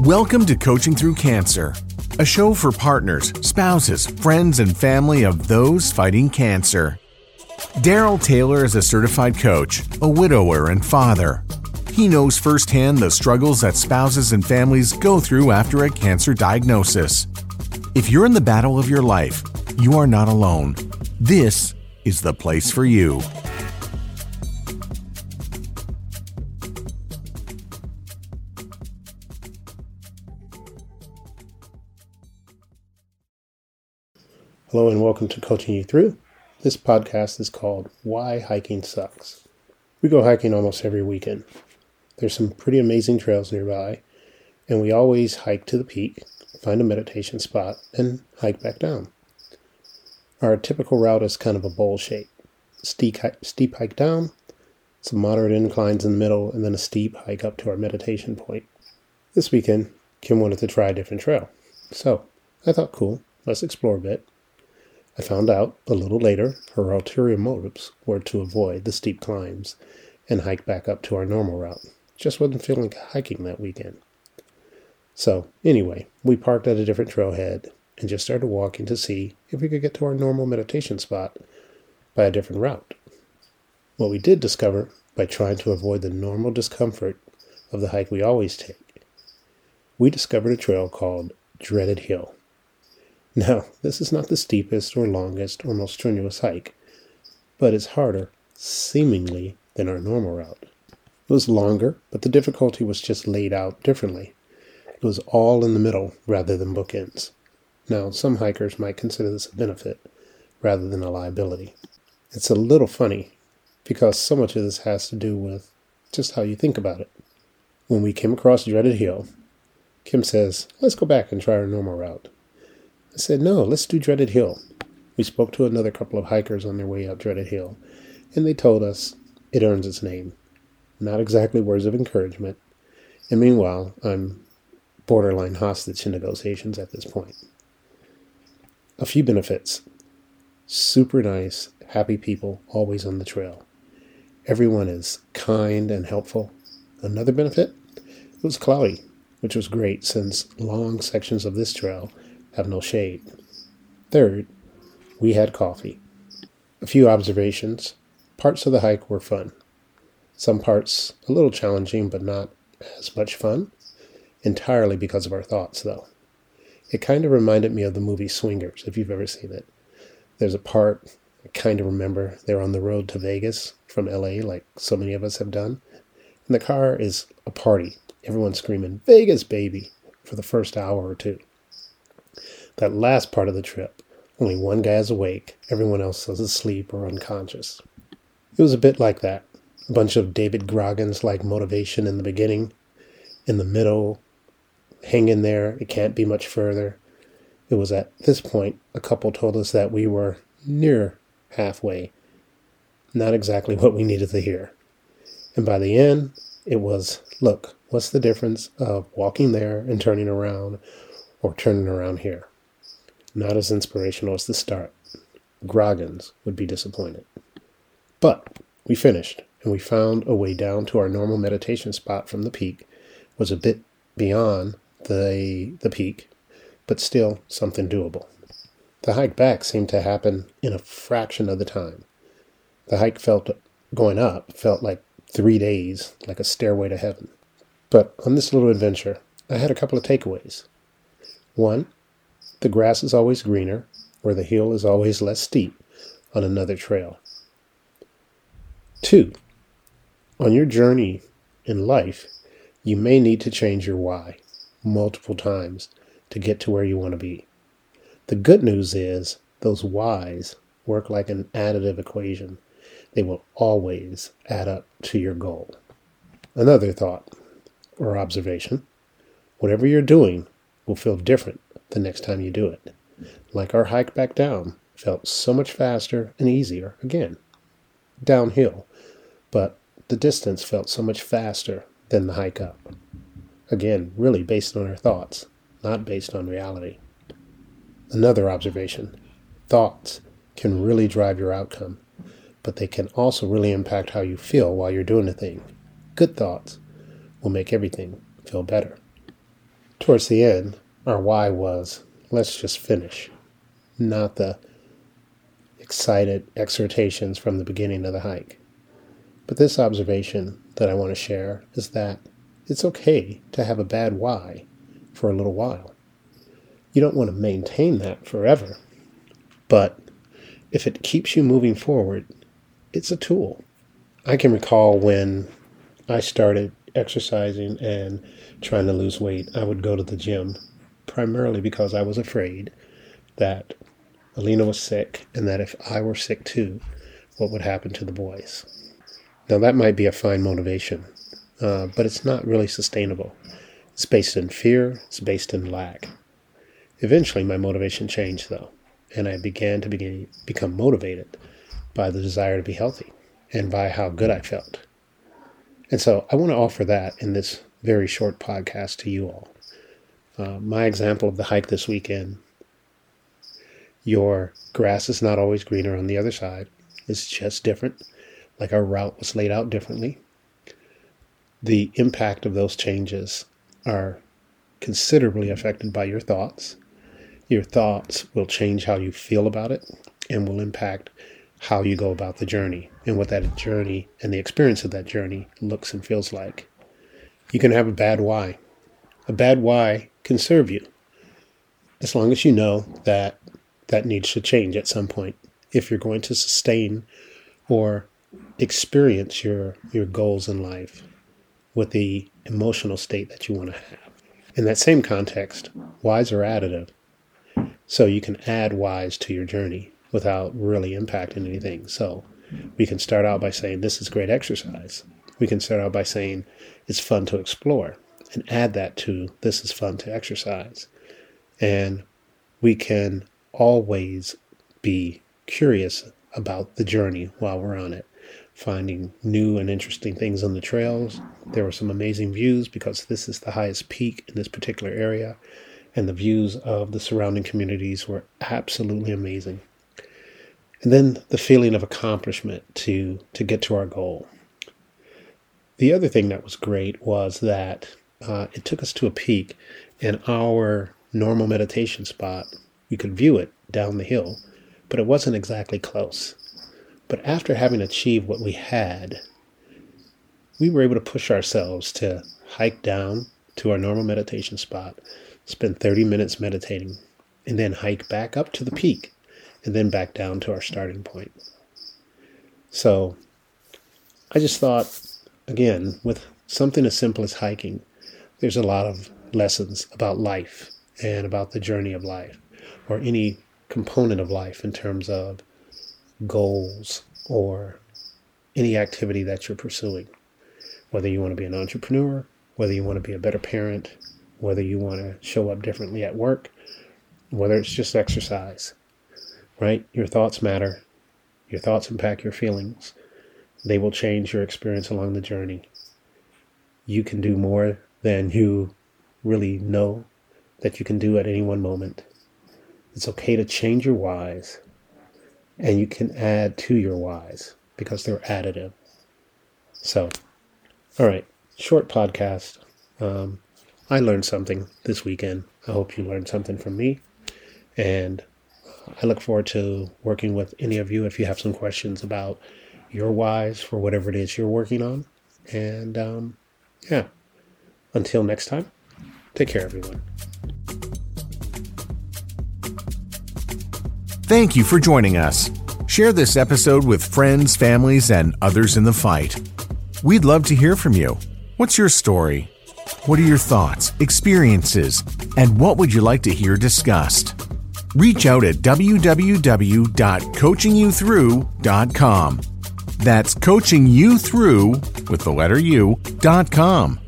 Welcome to Coaching Through Cancer, a show for partners, spouses, friends, and family of those fighting cancer. Daryl Taylor is a certified coach, a widower, and father. He knows firsthand the struggles that spouses and families go through after a cancer diagnosis. If you're in the battle of your life, you are not alone. This is the place for you. Hello and welcome to Coaching You Through. This podcast is called Why Hiking Sucks. We go hiking almost every weekend. There's some pretty amazing trails nearby, and we always hike to the peak, find a meditation spot, and hike back down. Our typical route is kind of a bowl shape. Steep, steep hike down, some moderate inclines in the middle, and then a steep hike up to our meditation point. This weekend, Kim wanted to try a different trail. So I thought, cool, let's explore a bit. I found out a little later her ulterior motives were to avoid the steep climbs and hike back up to our normal route. Just wasn't feeling hiking that weekend. So, anyway, we parked at a different trailhead and just started walking to see if we could get to our normal meditation spot by a different route. What we did discover by trying to avoid the normal discomfort of the hike we always take, we discovered a trail called Dreaded Hill. Now, this is not the steepest or longest or most strenuous hike, but it's harder, seemingly, than our normal route. It was longer, but the difficulty was just laid out differently. It was all in the middle rather than bookends. Now, some hikers might consider this a benefit rather than a liability. It's a little funny because so much of this has to do with just how you think about it. When we came across Dreaded Hill, Kim says, Let's go back and try our normal route. I said, no, let's do Dreaded Hill. We spoke to another couple of hikers on their way up Dreaded Hill, and they told us it earns its name. Not exactly words of encouragement. And meanwhile, I'm borderline hostage in negotiations at this point. A few benefits super nice, happy people always on the trail. Everyone is kind and helpful. Another benefit? It was cloudy, which was great since long sections of this trail have no shade. Third, we had coffee. A few observations. Parts of the hike were fun. Some parts a little challenging, but not as much fun. Entirely because of our thoughts, though. It kind of reminded me of the movie Swingers, if you've ever seen it. There's a part I kind of remember they're on the road to Vegas from LA, like so many of us have done. And the car is a party. Everyone's screaming, Vegas, baby, for the first hour or two. That last part of the trip, only one guy is awake, everyone else is asleep or unconscious. It was a bit like that. A bunch of David Goggins like motivation in the beginning, in the middle, hang in there, it can't be much further. It was at this point a couple told us that we were near halfway. Not exactly what we needed to hear. And by the end, it was look, what's the difference of walking there and turning around or turning around here? Not as inspirational as the start. Goggins would be disappointed. But we finished, and we found a way down to our normal meditation spot from the peak was a bit beyond the the peak, but still something doable. The hike back seemed to happen in a fraction of the time. The hike felt going up felt like three days, like a stairway to heaven. But on this little adventure, I had a couple of takeaways. One, the grass is always greener, or the hill is always less steep on another trail. Two, on your journey in life, you may need to change your why multiple times to get to where you want to be. The good news is those whys work like an additive equation. They will always add up to your goal. Another thought or observation whatever you're doing will feel different the next time you do it. Like our hike back down felt so much faster and easier again. Downhill, but the distance felt so much faster than the hike up. Again, really based on our thoughts, not based on reality. Another observation thoughts can really drive your outcome, but they can also really impact how you feel while you're doing the thing. Good thoughts will make everything feel better. towards the end, our why was let's just finish, not the excited exhortations from the beginning of the hike. But this observation that I want to share is that it's okay to have a bad why for a little while. You don't want to maintain that forever, but if it keeps you moving forward, it's a tool. I can recall when I started exercising and trying to lose weight, I would go to the gym primarily because I was afraid that Alina was sick and that if I were sick too, what would happen to the boys. Now, that might be a fine motivation, uh, but it's not really sustainable. It's based in fear, it's based in lack. Eventually, my motivation changed, though, and I began to begin, become motivated by the desire to be healthy and by how good I felt. And so I want to offer that in this very short podcast to you all. Uh, my example of the hike this weekend your grass is not always greener on the other side, it's just different, like our route was laid out differently. The impact of those changes are considerably affected by your thoughts. Your thoughts will change how you feel about it and will impact how you go about the journey and what that journey and the experience of that journey looks and feels like. You can have a bad why. A bad why can serve you as long as you know that that needs to change at some point if you're going to sustain or experience your your goals in life with the emotional state that you want to have. In that same context, whys are additive. So you can add whys to your journey without really impacting anything. So we can start out by saying, This is great exercise. We can start out by saying, It's fun to explore, and add that to, This is fun to exercise. And we can always be curious about the journey while we're on it, finding new and interesting things on the trails. There were some amazing views because this is the highest peak in this particular area, and the views of the surrounding communities were absolutely amazing. And then the feeling of accomplishment to, to get to our goal. The other thing that was great was that uh, it took us to a peak, and our normal meditation spot, we could view it down the hill, but it wasn't exactly close. But after having achieved what we had, we were able to push ourselves to hike down to our normal meditation spot, spend 30 minutes meditating, and then hike back up to the peak and then back down to our starting point. So I just thought, again, with something as simple as hiking, there's a lot of lessons about life and about the journey of life or any component of life in terms of goals or any activity that you're pursuing. Whether you want to be an entrepreneur, whether you want to be a better parent, whether you want to show up differently at work, whether it's just exercise right? Your thoughts matter. Your thoughts impact your feelings. They will change your experience along the journey. You can do more than you really know that you can do at any one moment. It's okay to change your whys, and you can add to your whys because they're additive. So, all right, short podcast. Um, I learned something this weekend. I hope you learned something from me. And I look forward to working with any of you if you have some questions about your whys for whatever it is you're working on. And um, yeah, until next time, take care, everyone. Thank you for joining us. Share this episode with friends, families, and others in the fight. We'd love to hear from you. What's your story? What are your thoughts, experiences, and what would you like to hear discussed? reach out at www.coachingyouthrough.com. That's coaching you through with the letter U.com.